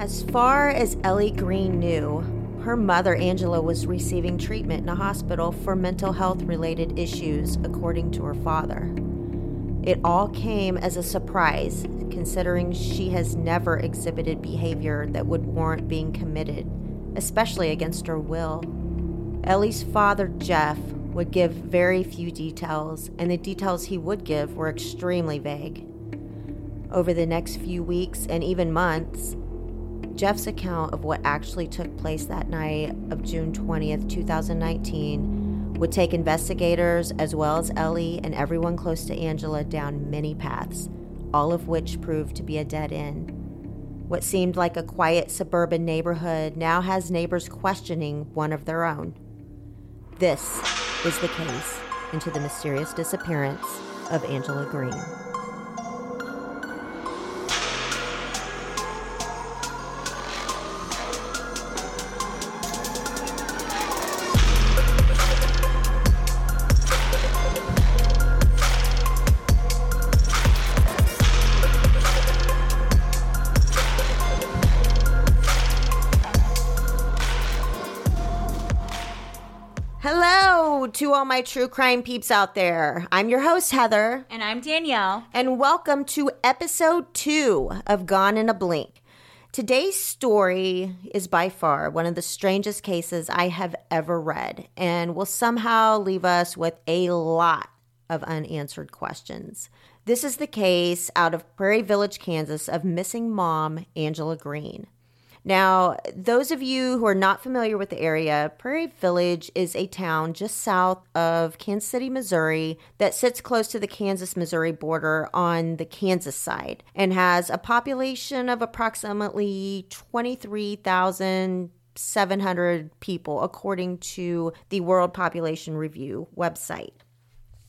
As far as Ellie Green knew, her mother, Angela, was receiving treatment in a hospital for mental health related issues, according to her father. It all came as a surprise, considering she has never exhibited behavior that would warrant being committed, especially against her will. Ellie's father, Geoff, would give very few details, and the details he would give were extremely vague. Over the next few weeks and even months, Geoff's account of what actually took place that night of June 20th, 2019, would take investigators as well as Ellie and everyone close to Angela down many paths, all of which proved to be a dead end. What seemed like a quiet suburban neighborhood now has neighbors questioning one of their own. This is the case into the mysterious disappearance of Angela Green. My true crime peeps out there. I'm your host, Heather, And I'm Danielle. and welcome to episode two of Gone in a Blink. Today's story is by far one of the strangest cases I have ever read and will somehow leave us with a lot of unanswered questions. This is the case out of Prairie Village, Kansas, of missing mom Angela Green. Now, those of you who are not familiar with the area, Prairie Village is a town just south of Kansas City, Missouri, that sits close to the Kansas Missouri border on the Kansas side and has a population of approximately 23,700 people, according to the World Population Review website.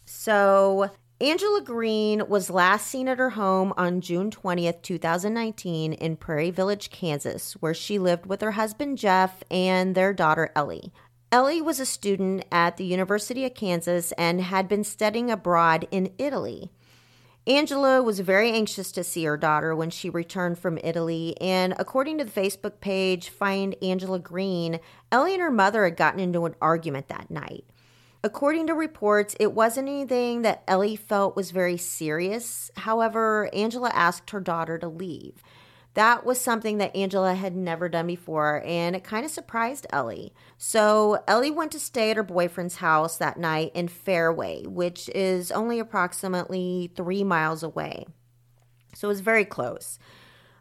So, Angela Green was last seen at her home on June 20th, 2019, in Prairie Village, Kansas, where she lived with her husband Geoff and their daughter Ellie. Ellie was a student at the University of Kansas and had been studying abroad in Italy. Angela was very anxious to see her daughter when she returned from Italy, and according to the Facebook page Find Angela Green, Ellie and her mother had gotten into an argument that night. According to reports, it wasn't anything that Ellie felt was very serious. However, Angela asked her daughter to leave. That was something that Angela had never done before, and it kind of surprised Ellie. So, Ellie went to stay at her boyfriend's house that night in Fairway, which is only approximately three miles away. So, it was very close.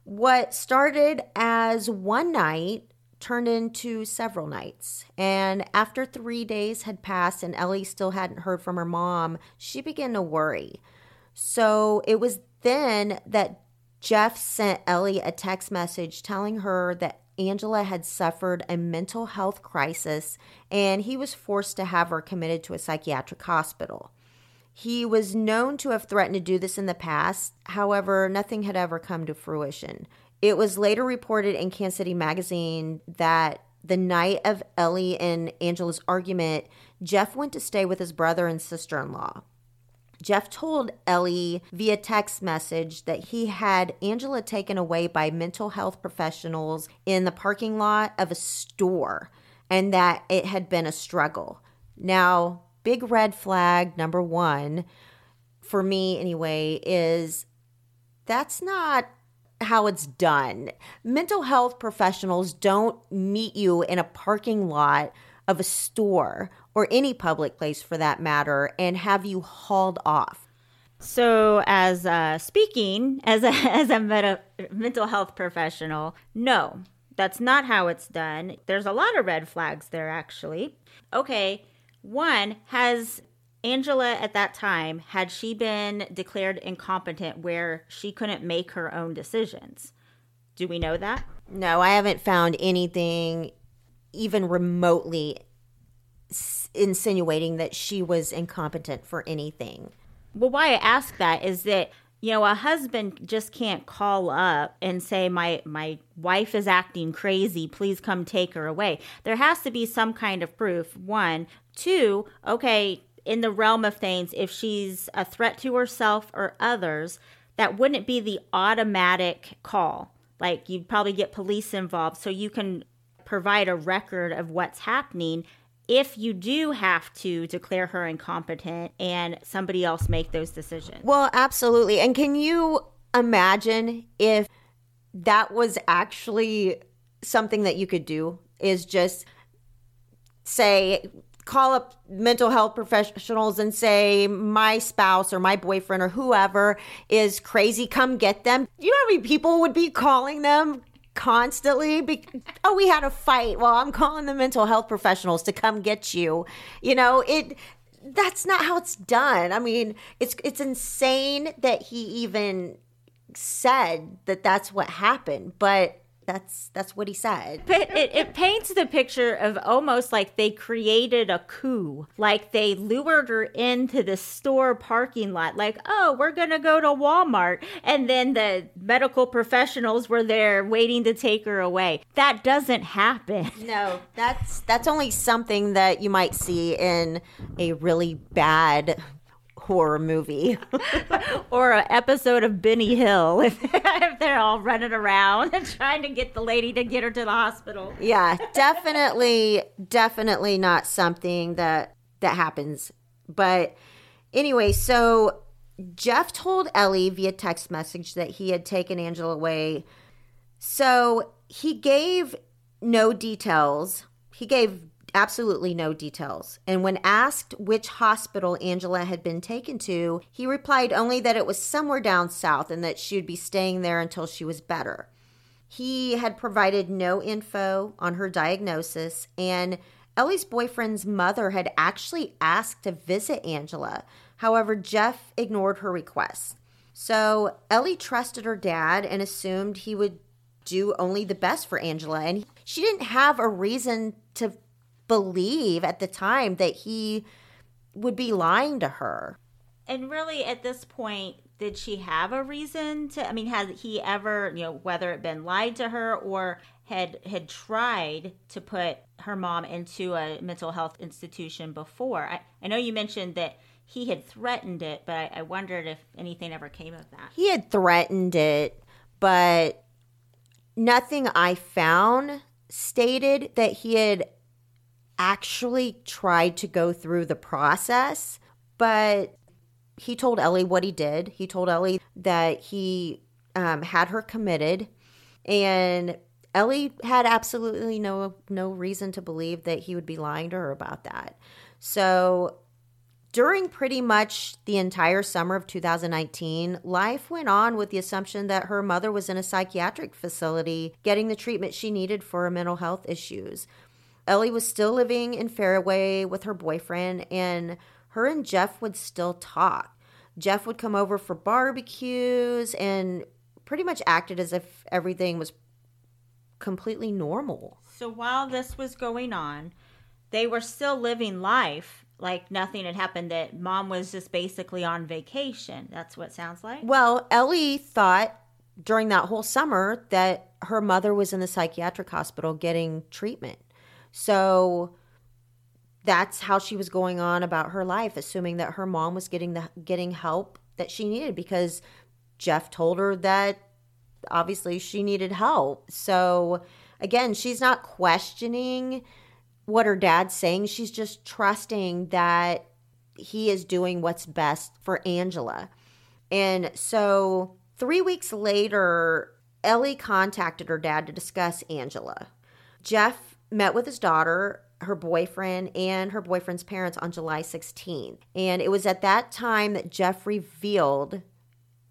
What started as one night turned into several nights. And after three days had passed and Ellie still hadn't heard from her mom, she began to worry. So it was then that Geoff sent Ellie a text message telling her that Angela had suffered a mental health crisis and he was forced to have her committed to a psychiatric hospital. He was known to have threatened to do this in the past, however, nothing had ever come to fruition. It was later reported in Kansas City Magazine that the night of Ellie and Angela's argument, Geoff went to stay with his brother and sister in law. Geoff told Ellie via text message that he had Angela taken away by mental health professionals in the parking lot of a store and that it had been a struggle. Now, big red flag number one, for me anyway, is that's not how it's done. Mental health professionals don't meet you in a parking lot of a store or any public place for that matter and have you hauled off. So, as uh, speaking as a, as a meta, mental health professional, no, that's not how it's done. There's a lot of red flags there, actually. Okay, one has Angela at that time, had she been declared incompetent where she couldn't make her own decisions? Do we know that? No, I haven't found anything even remotely insinuating that she was incompetent for anything. Well, why I ask that is that you know a husband just can't call up and say my my wife is acting crazy please come take her away there has to be some kind of proof one two okay in the realm of things if she's a threat to herself or others that wouldn't be the automatic call Like you'd probably get police involved so you can provide a record of what's happening if you do have to declare her incompetent and somebody else make those decisions. Well, absolutely. And can you imagine if that was actually something that you could do is just say call up mental health professionals and say my spouse or my boyfriend or whoever is crazy come get them. You know how many people would be calling them constantly? Be- oh we had a fight. Well i'm calling the mental health professionals to come get you. You know it that's not how it's done. I mean it's it's insane that he even said that that's what happened but that's that's what he said. But it, it paints the picture of almost like they created a coup. Like they lured her into the store parking lot, like, oh, we're gonna go to Walmart. And then the medical professionals were there waiting to take her away. That doesn't happen. No, that's that's only something that you might see in a really bad horror movie or an episode of Benny Hill if, if they're all running around and trying to get the lady to get her to the hospital. Yeah, definitely, definitely not something that that happens. But anyway, so Geoff told Ellie via text message that he had taken Angela away. So he gave no details. He gave absolutely no details. And when asked which hospital Angela had been taken to, he replied only that it was somewhere down south and that she would be staying there until she was better. He had provided no info on her diagnosis, and Ellie's boyfriend's mother had actually asked to visit Angela. However, Geoff ignored her request. So Ellie trusted her dad and assumed he would do only the best for Angela. And she didn't have a reason to believe at the time that he would be lying to her. And really, at this point, did she have a reason to? I mean, had he ever, you know, whether it been lied to her or had had tried to put her mom into a mental health institution before? I, I know you mentioned that he had threatened it, but I, I wondered if anything ever came of that. He had threatened it, but nothing I found stated that he had actually tried to go through the process, but he told Ellie what he did. He told Ellie that he um, had her committed, and Ellie had absolutely no no reason to believe that he would be lying to her about that. So during pretty much the entire summer of 2019, life went on with the assumption that her mother was in a psychiatric facility getting the treatment she needed for her mental health issues. Ellie was still living in Fairway with her boyfriend, and her and Geoff would still talk. Geoff would come over for barbecues and pretty much acted as if everything was completely normal. So while this was going on, they were still living life like nothing had happened, that mom was just basically on vacation. That's what sounds like. Well, Ellie thought during that whole summer that her mother was in the psychiatric hospital getting treatment. So that's how she was going on about her life, assuming that her mom was getting the getting help that she needed because Geoff told her that obviously she needed help. So again, she's not questioning what her dad's saying. She's just trusting that he is doing what's best for Angela. And so 3 weeks later, Ellie contacted her dad to discuss Angela. Geoff met with his daughter, her boyfriend, and her boyfriend's parents on July 16th. And it was at that time that Geoff revealed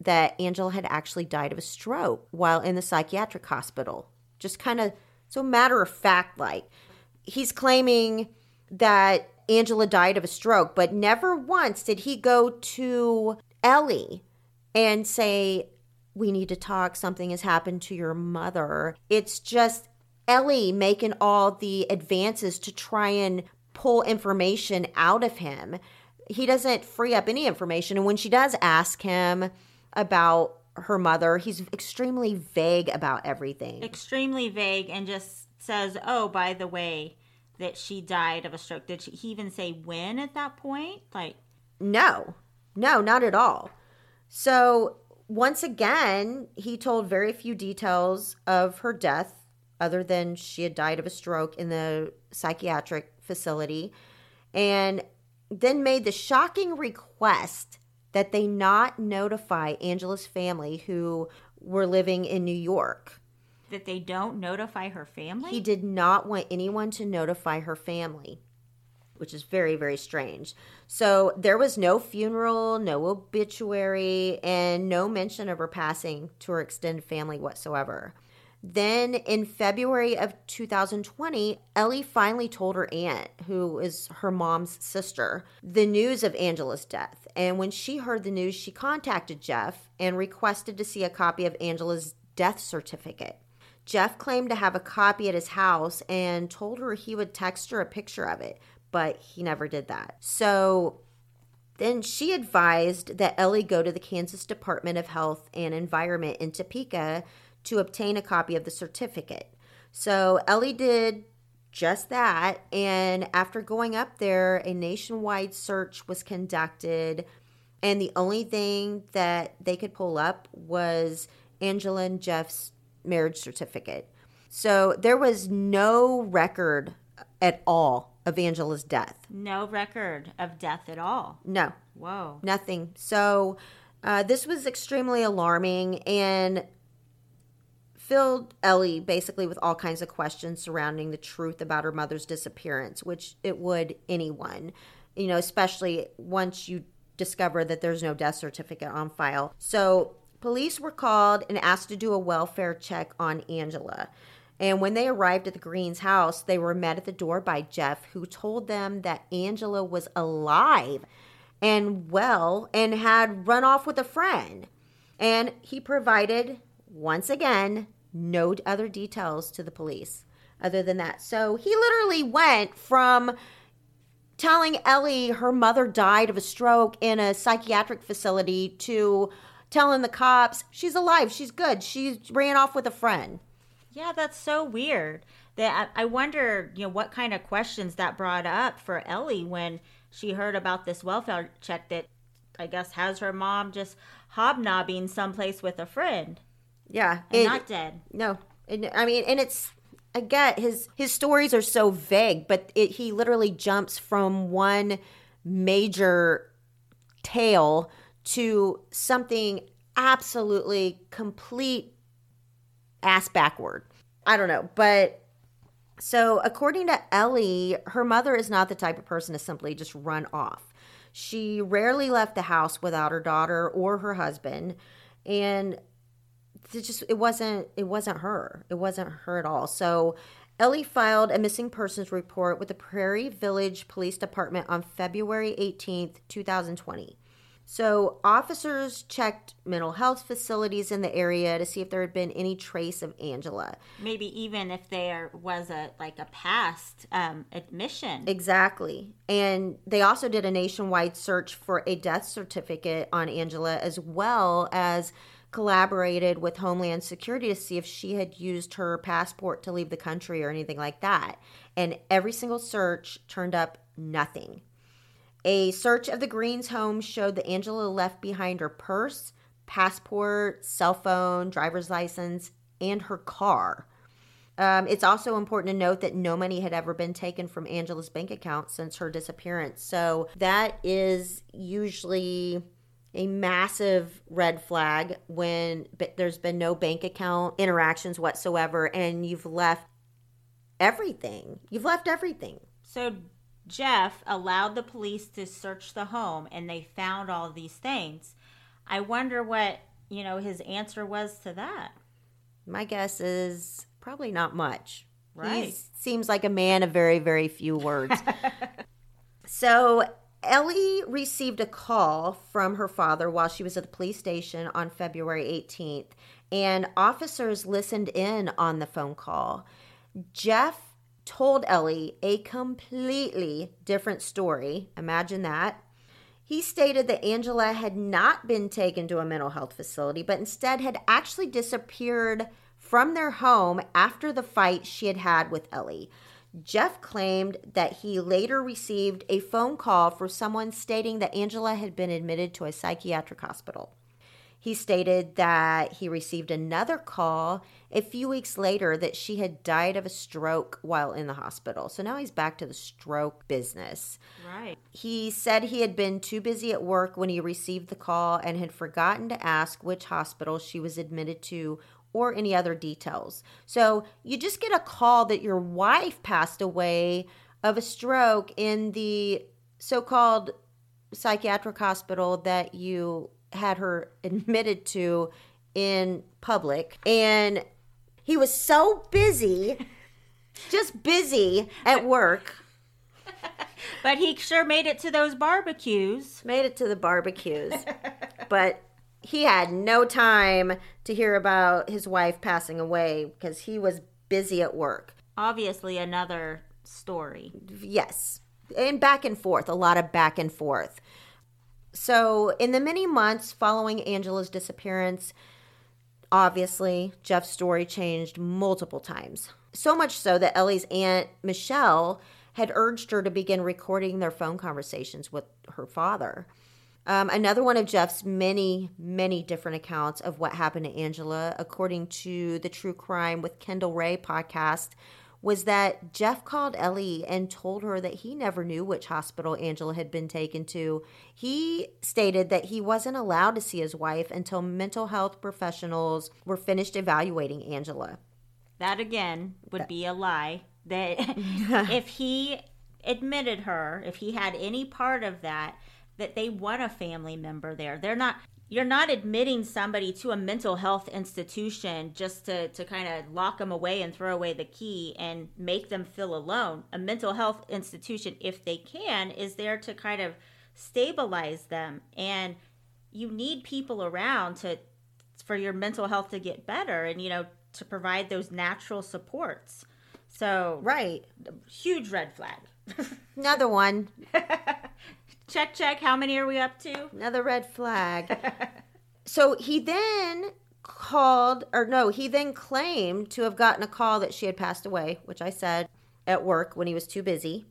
that Angela had actually died of a stroke while in the psychiatric hospital. Just kind of so matter of fact like. He's claiming that Angela died of a stroke, but never once did he go to Ellie and say, We need to talk. Something has happened to your mother. It's just Ellie making all the advances to try and pull information out of him. He doesn't free up any information. And when she does ask him about her mother, he's extremely vague about everything. Extremely vague and just says, oh, by the way, that she died of a stroke. Did she, he even say when at that point? Like, no, no, not at all. So once again, he told very few details of her death, other than she had died of a stroke in the psychiatric facility, and then made the shocking request that they not notify Angela's family who were living in New York. That they don't notify her family? He did not want anyone to notify her family, which is very, very strange. So there was no funeral, no obituary, and no mention of her passing to her extended family whatsoever. Then in February of 2020, Ellie finally told her aunt, who is her mom's sister, the news of Angela's death. And when she heard the news, she contacted Geoff and requested to see a copy of Angela's death certificate. Geoff claimed to have a copy at his house and told her he would text her a picture of it, but he never did that. So then she advised that Ellie go to the Kansas Department of Health and Environment in Topeka to obtain a copy of the certificate. So Ellie did just that. And after going up there, a nationwide search was conducted. And the only thing that they could pull up was Angela and Geoff's marriage certificate. So there was no record at all of Angela's death. No record of death at all. No. Whoa. Nothing. So uh, this was extremely alarming. And filled Ellie basically with all kinds of questions surrounding the truth about her mother's disappearance, which it would anyone, you know, especially once you discover that there's no death certificate on file. So police were called and asked to do a welfare check on Angela. And when they arrived at the Greens' house, they were met at the door by Geoff, who told them that Angela was alive and well and had run off with a friend. And he provided, once again, no other details to the police other than that. So he literally went from telling Ellie her mother died of a stroke in a psychiatric facility to telling the cops she's alive, she's good, she ran off with a friend. Yeah, that's so weird. That I wonder, you know, what kind of questions that brought up for Ellie when she heard about this welfare check that I guess has her mom just hobnobbing someplace with a friend. Yeah, and it, not dead. No, it, I mean, and it's I get his his stories are so vague, but it, he literally jumps from one major tale to something absolutely complete ass backward. I don't know, but so according to Ellie, her mother is not the type of person to simply just run off. She rarely left the house without her daughter or her husband, and it just it wasn't it wasn't her. It wasn't her at all. So Ellie filed a missing persons report with the Prairie Village Police Department on February 18th, 2020. So, officers checked mental health facilities in the area to see if there had been any trace of Angela. Maybe even if there was a like a past um, admission. Exactly, and they also did a nationwide search for a death certificate on Angela, as well as collaborated with Homeland Security to see if she had used her passport to leave the country or anything like that. And every single search turned up nothing. A search of the Greens' home showed that Angela left behind her purse, passport, cell phone, driver's license, and her car. Um, it's also important to note that no money had ever been taken from Angela's bank account since her disappearance. So that is usually a massive red flag when there's been no bank account interactions whatsoever and you've left everything. You've left everything. So Geoff allowed the police to search the home and they found all these things. I wonder what, you know, his answer was to that. My guess is probably not much. Right. He seems like a man of very, very few words. so Ellie received a call from her father while she was at the police station on February 18th, and officers listened in on the phone call. Geoff told Ellie a completely different story. Imagine that. He stated that Angela had not been taken to a mental health facility, but instead had actually disappeared from their home after the fight she had had with Ellie. Geoff claimed that he later received a phone call from someone stating that Angela had been admitted to a psychiatric hospital. He stated that he received another call a few weeks later that she had died of a stroke while in the hospital. So now he's back to the stroke business. Right. He said he had been too busy at work when he received the call and had forgotten to ask which hospital she was admitted to or any other details. So you just get a call that your wife passed away of a stroke in the so called psychiatric hospital that you had her admitted to in public. And he was so busy, just busy at work. But he sure made it to those barbecues. Made it to the barbecues. but he had no time to hear about his wife passing away because he was busy at work. Obviously, another story. Yes. And back and forth, a lot of back and forth. So, in the many months following Angela's disappearance, obviously, Geoff's story changed multiple times. So much so that Ellie's aunt, Michelle, had urged her to begin recording their phone conversations with her father. Um, another one of Geoff's many, many different accounts of what happened to Angela, according to the True Crime with Kendall Rae podcast, was that Geoff called Ellie and told her that he never knew which hospital Angela had been taken to. He stated that he wasn't allowed to see his wife until mental health professionals were finished evaluating Angela. That again would be a lie. That if he admitted her, if he had any part of that, that they want a family member there. They're not you're not admitting somebody to a mental health institution just to, to kind of lock them away and throw away the key and make them feel alone. A mental health institution, if they can, is there to kind of stabilize them. And you need people around to for your mental health to get better and, you know, to provide those natural supports. So, Right. huge red flag. Another one. check, check. How many are we up to? Another red flag. so he then called, or no, he then claimed to have gotten a call that she had passed away, which I said at work when he was too busy.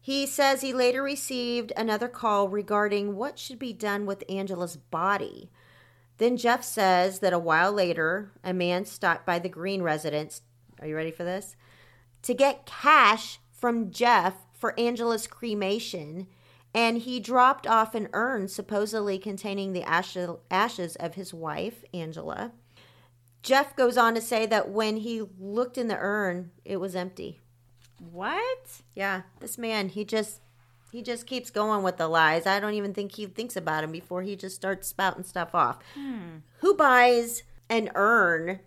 He says he later received another call regarding what should be done with Angela's body. Then Geoff says that a while later, a man stopped by the Green residence. Are you ready for this? To get cash from Geoff for Angela's cremation and he dropped off an urn supposedly containing the ashes, of his wife, Angela. Geoff goes on to say that when he looked in the urn, it was empty. What? Yeah, this man, he just he just keeps going with the lies. I don't even think he thinks about him before he just starts spouting stuff off. Hmm. Who buys an urn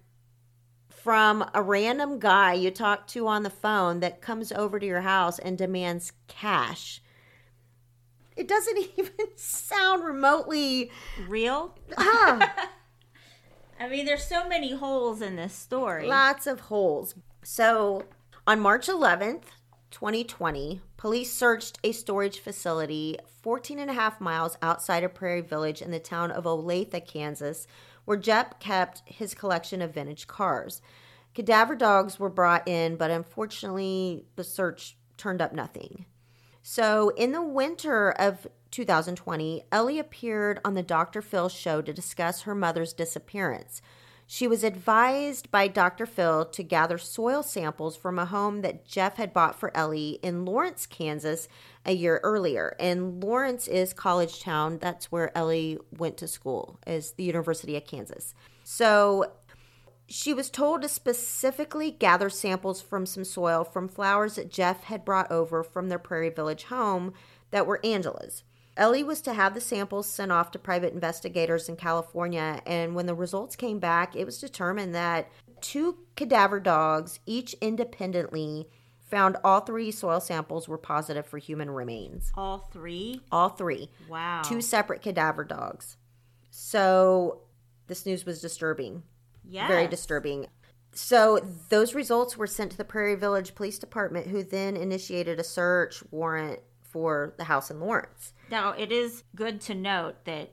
from a random guy you talk to on the phone that comes over to your house and demands cash? It doesn't even sound remotely. Real? Ah, I mean, there's so many holes in this story. lots of holes. So, on March 11th, 2020, police searched a storage facility 14 and a half miles outside of Prairie Village in the town of Olathe, Kansas, where Geoff kept his collection of vintage cars. Cadaver dogs were brought in, but unfortunately, the search turned up nothing. So, in the winter of 2020, Ellie appeared on the Dr. Phil show to discuss her mother's disappearance. She was advised by Dr. Phil to gather soil samples from a home that Geoff had bought for Ellie in Lawrence, Kansas, a year earlier. And Lawrence is college town. That's where Ellie went to school, is the University of Kansas. So she was told to specifically gather samples from some soil from flowers that Geoff had brought over from their Prairie Village home that were Angela's. Ellie was to have the samples sent off to private investigators in California, and when the results came back, it was determined that two cadaver dogs, each independently, found all three soil samples were positive for human remains. All three? All three. Wow. Two separate cadaver dogs. So this news was disturbing yes. very disturbing. So those results were sent to the Prairie Village Police Department, who then initiated a search warrant for the house in Lawrence. Now, it is good to note that,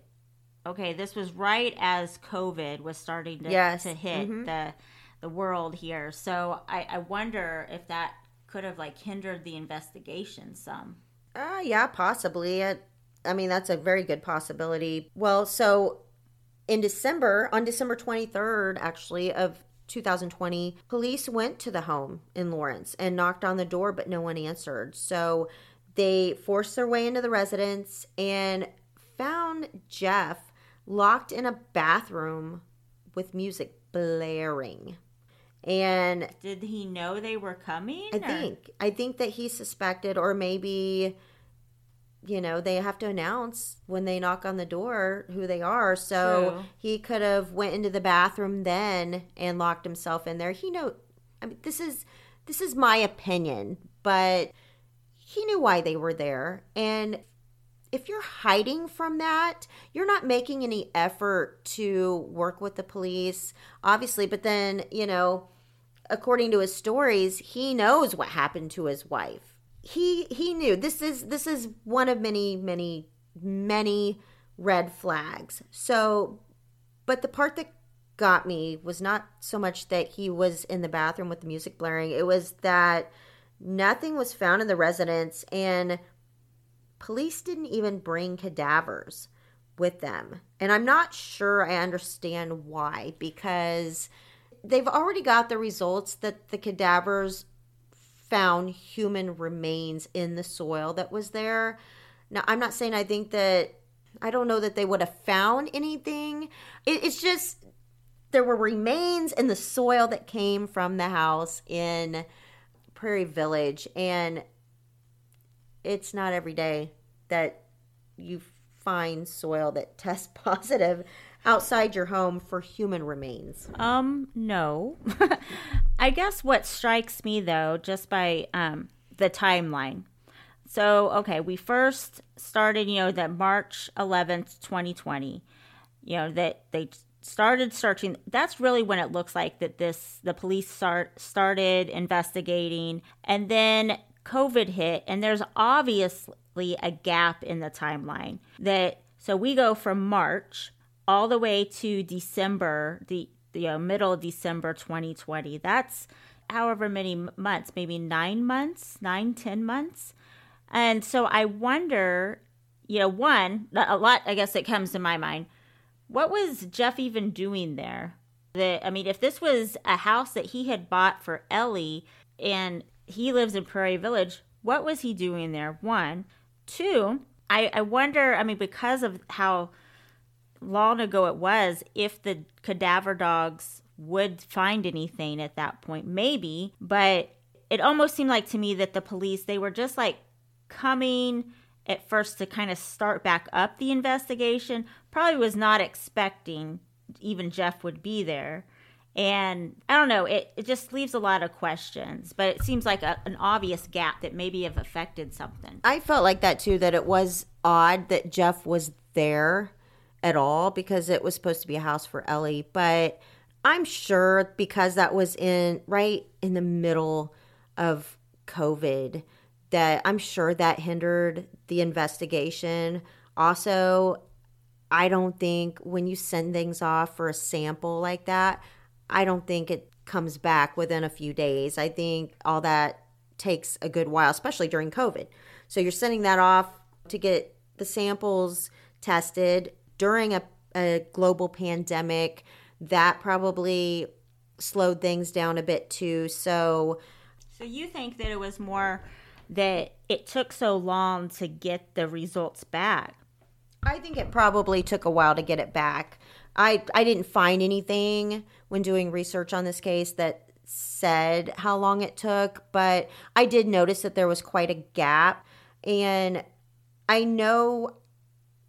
okay, this was right as COVID was starting to, Yes. to hit the, the world here. So I, I wonder if that could have, like, hindered the investigation some. Uh, yeah, possibly. It, I mean, that's a very good possibility. Well, so in December, on December 23rd, actually, of 2020, police went to the home in Lawrence and knocked on the door, but no one answered. So they forced their way into the residence and found Geoff locked in a bathroom with music blaring. And did he know they were coming? I or? think. I think that he suspected, or maybe, you know, they have to announce when they knock on the door who they are. So True. he could have went into the bathroom then and locked himself in there. He know. I mean, this is this is my opinion, but he knew why they were there, and if you're hiding from that, you're not making any effort to work with the police, obviously. But then, you know, according to his stories, he knows what happened to his wife. He he knew this is this is one of many many many red flags. So, but the part that got me was not so much that he was in the bathroom with the music blaring. It was that nothing was found in the residence and police didn't even bring cadavers with them. And I'm not sure I understand why, because they've already got the results that the cadavers found human remains in the soil that was there. Now, I'm not saying I think that, I don't know that they would have found anything. It, it's just there were remains in the soil that came from the house in Prairie Village. And it's not every day that you find soil that tests positive outside your home for human remains. Um, no. I guess what strikes me though, just by um, the timeline. So, okay, we first started, you know, that March 11th, 2020, you know, that they started searching. That's really when it looks like that this the police start started investigating. And then covid hit and there's obviously a gap in the timeline that so we go from march all the way to december the the uh, middle of december 2020 that's however many months maybe nine months nine ten months and so i wonder you know one a lot i guess that comes to my mind what was Geoff even doing there? That I mean, if this was a house that he had bought for Ellie and he lives in Prairie Village, what was he doing there? One. Two, I, I wonder, I mean, because of how long ago it was, if the cadaver dogs would find anything at that point. Maybe, but it almost seemed like to me that the police, they were just like coming at first to kind of start back up the investigation. Probably was not expecting even Geoff would be there. And I don't know, it, it just leaves a lot of questions, but it seems like a, an obvious gap that maybe have affected something. I felt like that too, that it was odd that Geoff was there at all because it was supposed to be a house for Ellie. But I'm sure because that was in right in the middle of COVID that I'm sure that hindered the investigation. Also, I don't think when you send things off for a sample like that, I don't think it comes back within a few days. I think all that takes a good while, especially during COVID. So you're sending that off to get the samples tested during a, a global pandemic. That probably slowed things down a bit too. So, so you think that it was more that it took so long to get the results back? I think it probably took a while to get it back. I I didn't find anything when doing research on this case that said how long it took, but I did notice that there was quite a gap and I know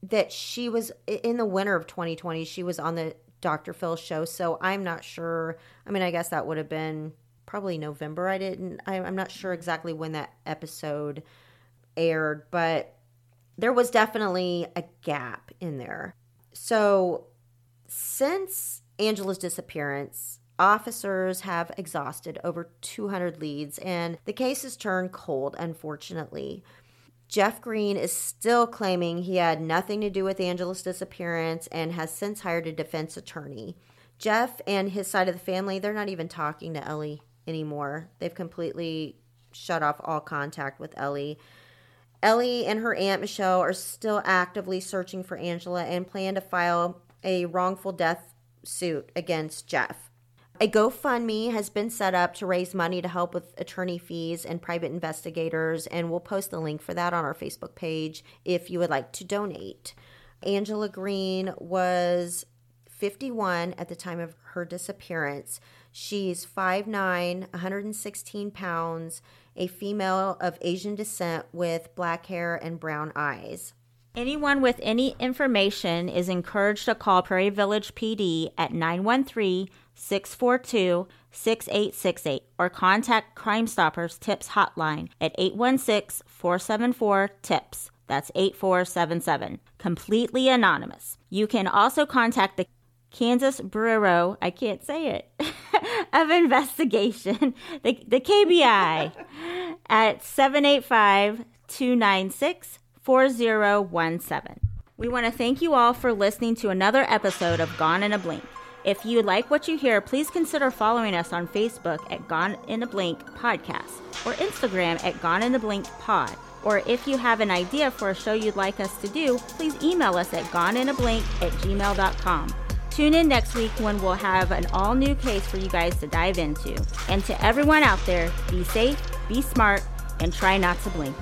that she was in the winter of 2020 she was on the Dr. Phil show, so I'm not sure. I mean, I guess that would have been probably November. I didn't, I, I'm not sure exactly when that episode aired, but there was definitely a gap in there. So, since Angela's disappearance, officers have exhausted over 200 leads and the case has turned cold, unfortunately. Geoff Green is still claiming he had nothing to do with Angela's disappearance and has since hired a defense attorney. Geoff and his side of the family, they're not even talking to Ellie anymore. They've completely shut off all contact with Ellie. Ellie and her aunt Michelle are still actively searching for Angela and plan to file a wrongful death suit against Geoff. A GoFundMe has been set up to raise money to help with attorney fees and private investigators, and we'll post the link for that on our Facebook page if you would like to donate. Angela Green was 51 at the time of her disappearance. She's 5'9, 116 pounds, a female of Asian descent with black hair and brown eyes. Anyone with any information is encouraged to call Prairie Village PD at 913 642 6868 or contact Crime Stoppers Tips Hotline at 816 474 TIPS. That's 8477. Completely anonymous. You can also contact the Kansas Bureau, I can't say it, of Investigation, the, the KBI, at 785 296 4017. We want to thank you all for listening to another episode of Gone in a Blink. If you like what you hear, please consider following us on Facebook at Gone in a Blink Podcast or Instagram at Gone in a Blink Pod. Or if you have an idea for a show you'd like us to do, please email us at goneinablink at gmail.com. Tune in next week when we'll have an all new case for you guys to dive into. And to everyone out there, be safe, be smart, and try not to blink.